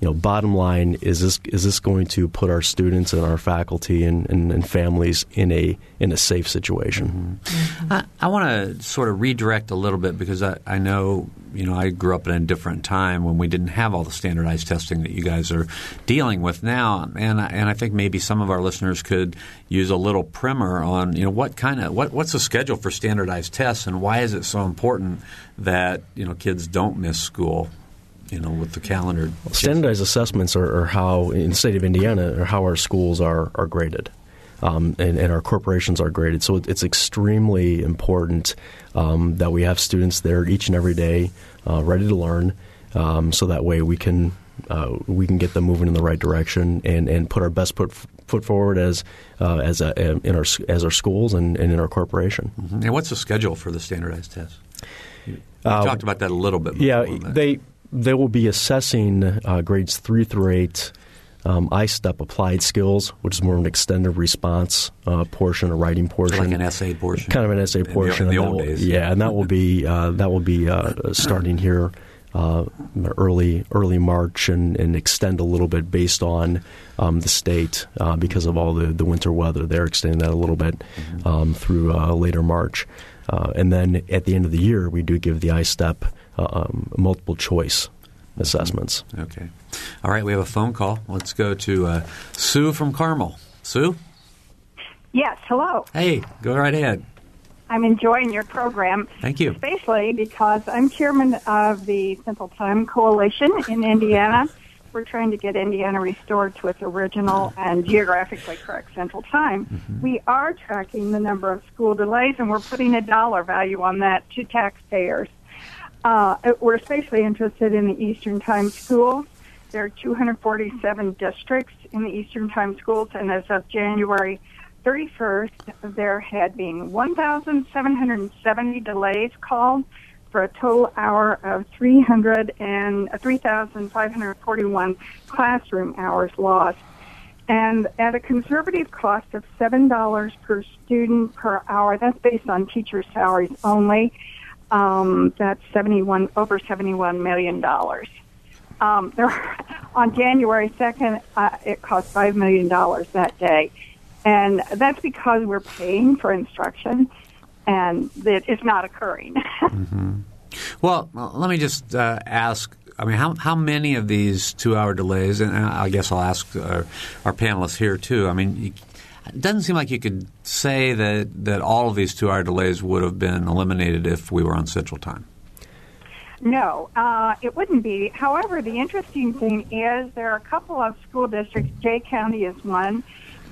you know, bottom line is this is this going to put our students and our faculty and, and, and families in a in a safe situation? Mm-hmm. Mm-hmm. I, I want to sort of redirect a little bit because I, I know you know I grew up in a different time when we didn't have all the standardized testing that you guys are dealing with now, and and I think maybe some of our listeners could use a little primer on you know what kind of what what's the schedule for standardized tests and why is it so important that you know kids don't miss school you know, with the calendar. Standardized assessments are, are, how, in the state of Indiana, are how our schools are, are graded. Um, and, and, our corporations are graded. So it's extremely important um, that we have students there each and every day, uh, ready to learn, um, so that way we can uh, we can get them moving in the right direction and, and put our best foot foot forward as uh, as a, in our as our schools and, and in our corporation. Mm-hmm. And what's the schedule for the standardized tests? We uh, talked about that a little bit. Yeah, they they will be assessing uh, grades three through eight. Um, ISTEP applied skills, which is more of an extended response uh, portion, a writing portion, like an essay portion, kind of an essay portion. In the, in the old will, days, yeah, and that will be uh, that will be uh, starting here uh, early early March and, and, extend a little bit based on um, the state uh, because of all the, the winter weather. They're extending that a little bit mm-hmm. um, through uh, later March, and then at the end of the year, we do give the ISTEP uh, um, multiple choice assessments. Okay. All right, we have a phone call. Let's go to uh, Sue from Carmel. Sue? Yes, hello. Hey, go right ahead. I'm enjoying your program. Thank you. Especially because I'm chairman of the Central Time Coalition in Indiana. We're trying to get Indiana restored to its original and geographically correct Central Time. Mm-hmm. We are tracking the number of school delays, and we're putting a dollar value on that to taxpayers. Uh, we're especially interested in the Eastern Time schools. There are 247 districts in the Eastern Time schools, and as of January 31st, there had been 1,770 delays called for a total hour of 300 and 3,541 classroom hours lost. And at a conservative cost of $7 per student per hour, that's based on teacher salaries only, um, that's 71 over 71 million dollars. Um, there, on January 2nd, uh, it cost five million dollars that day, and that's because we're paying for instruction, and it is not occurring. mm-hmm. Well, let me just uh, ask. I mean, how how many of these two-hour delays? And I guess I'll ask our, our panelists here too. I mean, it doesn't seem like you could say that, that all of these two hour delays would have been eliminated if we were on Central Time. No, uh, it wouldn't be. However, the interesting thing is there are a couple of school districts, Jay County is one,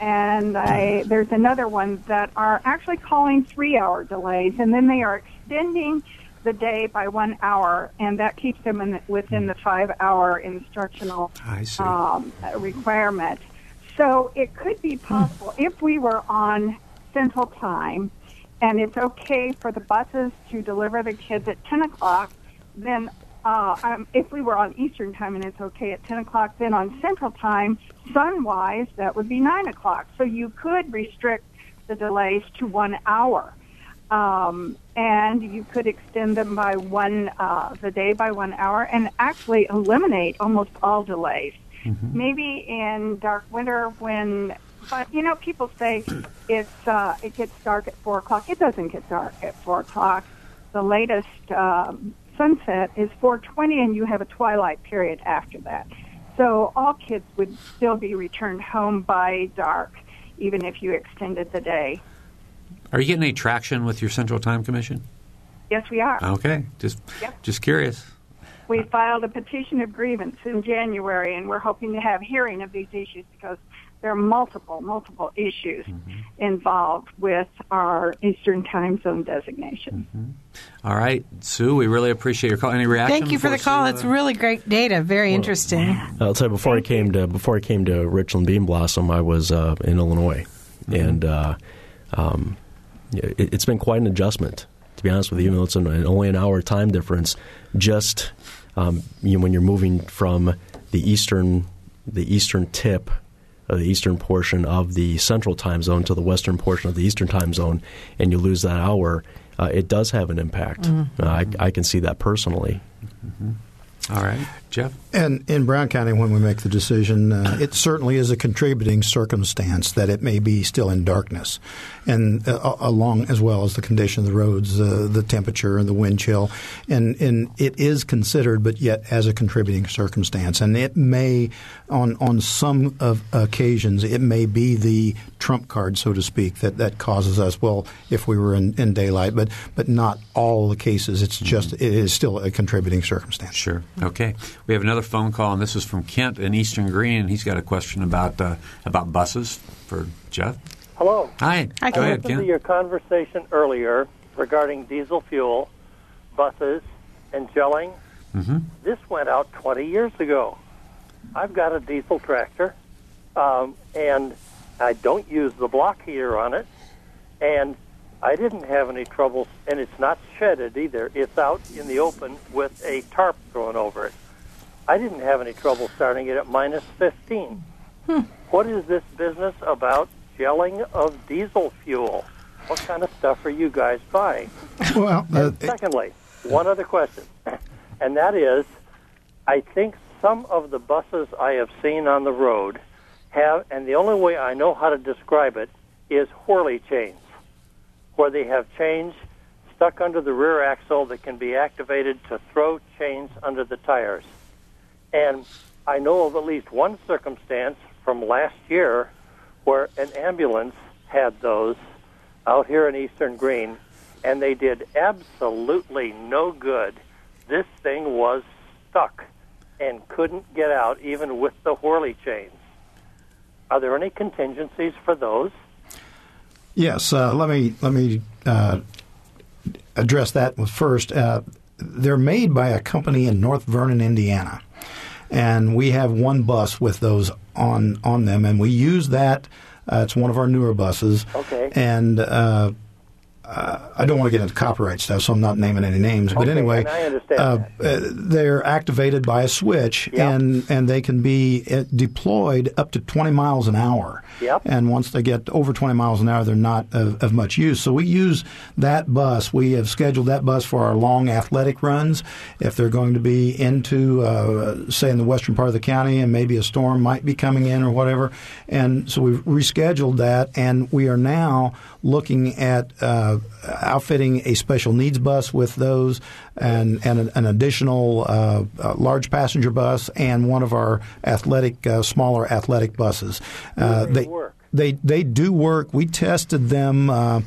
and I, there's another one that are actually calling three hour delays, and then they are extending the day by one hour, and that keeps them in within the five hour instructional um, requirement. So it could be possible if we were on Central Time and it's okay for the buses to deliver the kids at 10 o'clock, then uh, um, if we were on Eastern Time and it's okay at 10 o'clock, then on Central Time, sun-wise, that would be 9 o'clock. So you could restrict the delays to one hour. Um, and you could extend them by one, uh, the day by one hour and actually eliminate almost all delays. Maybe in dark winter when. But you know, people say it's uh, it gets dark at four o'clock. It doesn't get dark at four o'clock. The latest um, sunset is 4:20, and you have a twilight period after that. So all kids would still be returned home by dark, even if you extended the day. Are you getting any traction with your Central Time Commission? Yes, we are. Okay, just Yep. just curious. We filed a petition of grievance in January, and we're hoping to have hearing of these issues because there are multiple, multiple issues involved with our Eastern Time Zone designation. All right, Sue, we really appreciate your call. Any reaction? Thank you for the call. Sue, It's uh, really great data. Very interesting. I'll tell you before I came to before I came to Richland Bean Blossom, I was uh, in Illinois, and uh, um, it, it's been quite an adjustment. To be honest with you, even though it's an, only an hour time difference, just um, you know, when you're moving from the eastern the eastern tip of the eastern portion of the central time zone to the western portion of the eastern time zone, and you lose that hour, uh, it does have an impact. Uh, I, I can see that personally. All right, Jeff. And in Brown County, when we make the decision, uh, it certainly is a contributing circumstance that it may be still in darkness, and uh, along as well as the condition of the roads, uh, the temperature, and the wind chill, and and it is considered, but yet as a contributing circumstance, and it may, on on some of occasions, it may be the trump card, so to speak, that that causes us. Well, if we were in, in daylight, but but not all the cases. It's just it is still a contributing circumstance. Sure. Okay. We have another phone call, and this is from Kent in Eastern Greene. He's got a question about uh, about buses for Jeff. Hello. Hi. Hi, Go I ahead, listened to your conversation earlier regarding diesel fuel, buses, and gelling. Mhm. This went out 20 years ago. I've got a diesel tractor, um, and I don't use the block heater on it, and I didn't have any trouble, and it's not shedded either. It's out in the open with a tarp thrown over it. I didn't have any trouble starting it at minus 15. What is this business about gelling of diesel fuel? What kind of stuff are you guys buying? Well, uh, secondly, one other question, and that is, I think some of the buses I have seen on the road have, and the only way I know how to describe it is whirly chains, where they have chains stuck under the rear axle that can be activated to throw chains under the tires. And I know of at least one circumstance from last year where an ambulance had those out here in Eastern Greene, and they did absolutely no good. This thing was stuck and couldn't get out even with the whirly chains. Are there any contingencies for those? Yes, uh, let me let me uh, address that first. Uh, they're made by a company in North Vernon, Indiana, and we have one bus with those on on them, and we use that. Uh, it's one of our newer buses. Okay. And uh, uh, I don't want to get into copyright stuff, so I'm not naming any names. But anyway, and I understand uh, uh, they're activated by a switch, Yeah. and and they can be uh, deployed up to 20 miles an hour. Yep. And once they get over 20 miles an hour, they're not of, of much use. So we use that bus. We have scheduled that bus for our long athletic runs. If they're going to be into, uh, say, in the western part of the county, and maybe a storm might be coming in or whatever, and so we've rescheduled that, and we are now looking at uh, outfitting a special needs bus with those, and and an, an additional uh, large passenger bus, and one of our athletic, uh, smaller athletic buses. Uh, they they work? They they do work. We tested them uh,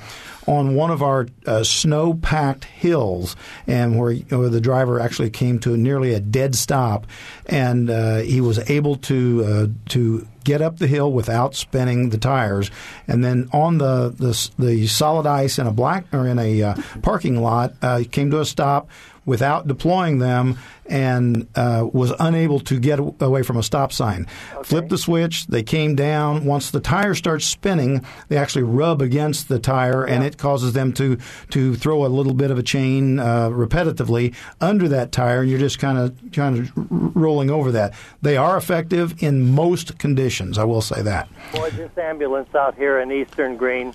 on one of our uh, snow-packed hills, and where, where the driver actually came to nearly a dead stop, and uh, he was able to uh, to get up the hill without spinning the tires, and then on the the, the solid ice in a black or in a uh, parking lot, uh, he came to a stop without deploying them and uh, was unable to get away from a stop sign. Flipped the switch, they came down. Once the tire starts spinning, they actually rub against the tire and it causes them to, to throw a little bit of a chain uh, repetitively under that tire and you're just kind of kind of rolling over that. They are effective in most conditions, I will say that. Boy, this ambulance out here in Eastern Greene,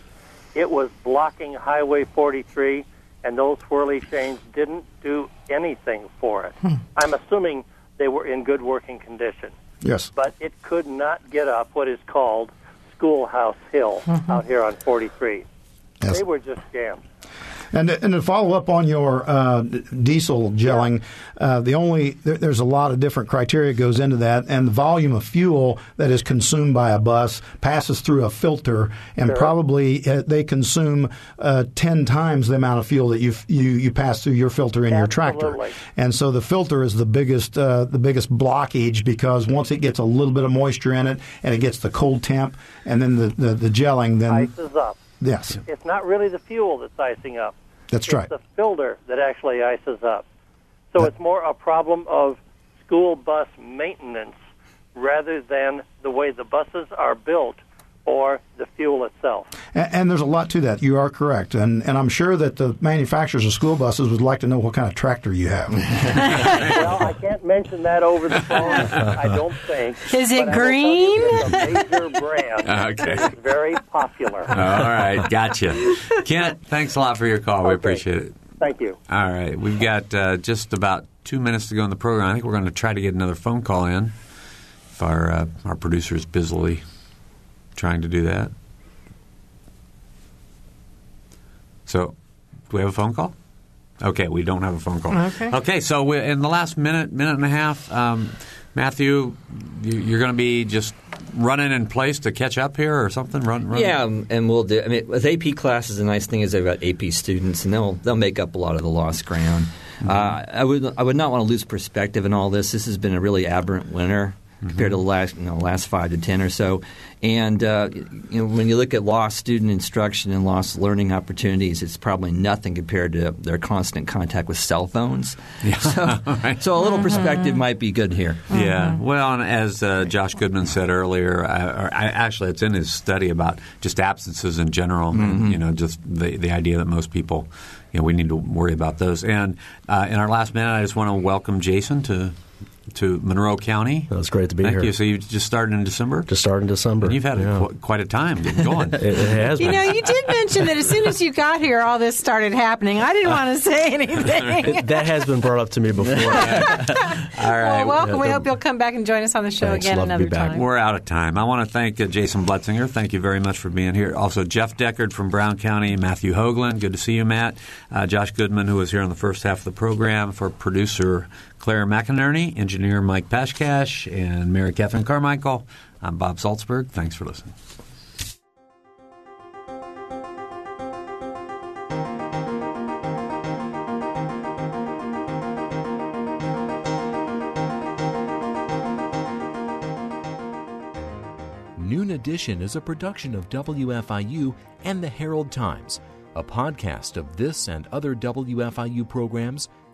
it was blocking Highway 43, and those whirly chains didn't do anything for it. Hmm. I'm assuming they were in good working condition. Yes. but it could not get up what is called Schoolhouse Hill mm-hmm. out here on 43. Yes. They were just jammed. And and to follow up on your uh, diesel gelling, uh, the only there, there's a lot of different criteria goes into that, and the volume of fuel that is consumed by a bus passes through a filter, and probably uh, they consume uh, ten times the amount of fuel that you you you pass through your filter in your tractor, and so the filter is the biggest uh, the biggest blockage because once it gets a little bit of moisture in it and it gets the cold temp, and then the the, the gelling, then Ices up. Yes, It's not really the fuel that's icing up. that's right. it's right. the filter that actually ices up. So it's more a problem of school bus maintenance rather than the way the buses are built or the fuel itself. And, and there's a lot to that. You are correct, and and I'm sure that the manufacturers of school buses would like to know what kind of tractor you have. well, I can't mention that over the phone. I don't think. Is it but I will tell green? you It's a major brand. Okay. It's very popular. All right, gotcha. Kent, thanks a lot for your call. We appreciate it. Thank you. All right, we've got uh, just about two minutes to go in the program. I think we're going to try to get another phone call in. If our uh, our producer is busily trying to do that. So, do we have a phone call? Okay, we don't have a phone call. Okay. Okay, so we, in the last minute, minute and a half, um, Matthew, you, you're going to be just running in place to catch up here or something. Run, run. Yeah, um, and we'll do. I mean, with AP classes, the nice thing is they've got AP students, and they'll they'll make up a lot of the lost ground. Mm-hmm. Uh, I would I would not want to lose perspective in all this. This has been a really aberrant winter compared to the last you know last five to ten or so. And uh, you know when you look at lost student instruction and lost learning opportunities, it's probably nothing compared to their constant contact with cell phones. So, so a little perspective might be good here. Yeah. Well, and as uh, Josh Goodman said earlier, uh, or I, actually, it's in his study about just absences in general, and you know, just the the idea that most people, you know, we need to worry about those. And uh, in our last minute, I just want to welcome Jason to to Monroe County. Well, it's great to be Thank here. Thank you. So you just started in December. Just started in December. and you've had yeah. qu- quite a time getting going. it, it has You been. know, you did mention that as soon as you got here, all this started happening. I didn't want to say anything. It- that has been brought up to me before. All right. well, welcome. We hope you'll come back and join us on the show Thanks. again Love to be another back. time. We're out of time. I want to thank uh, Jason Bletzinger. Thank you very much for being here. Also, Jeff Deckard from Brown County, Matthew Hoagland. Good to see you, Matt. Uh, Josh Goodman, who was here on the first half of the program, for producer Claire McInerny, engineer Mike Pashkash, and Mary Catherine Carmichael. I'm Bob Zaltsberg. Thanks for listening. Noon Edition is a production of WFIU and the Herald Times. A podcast of this and other WFIU programs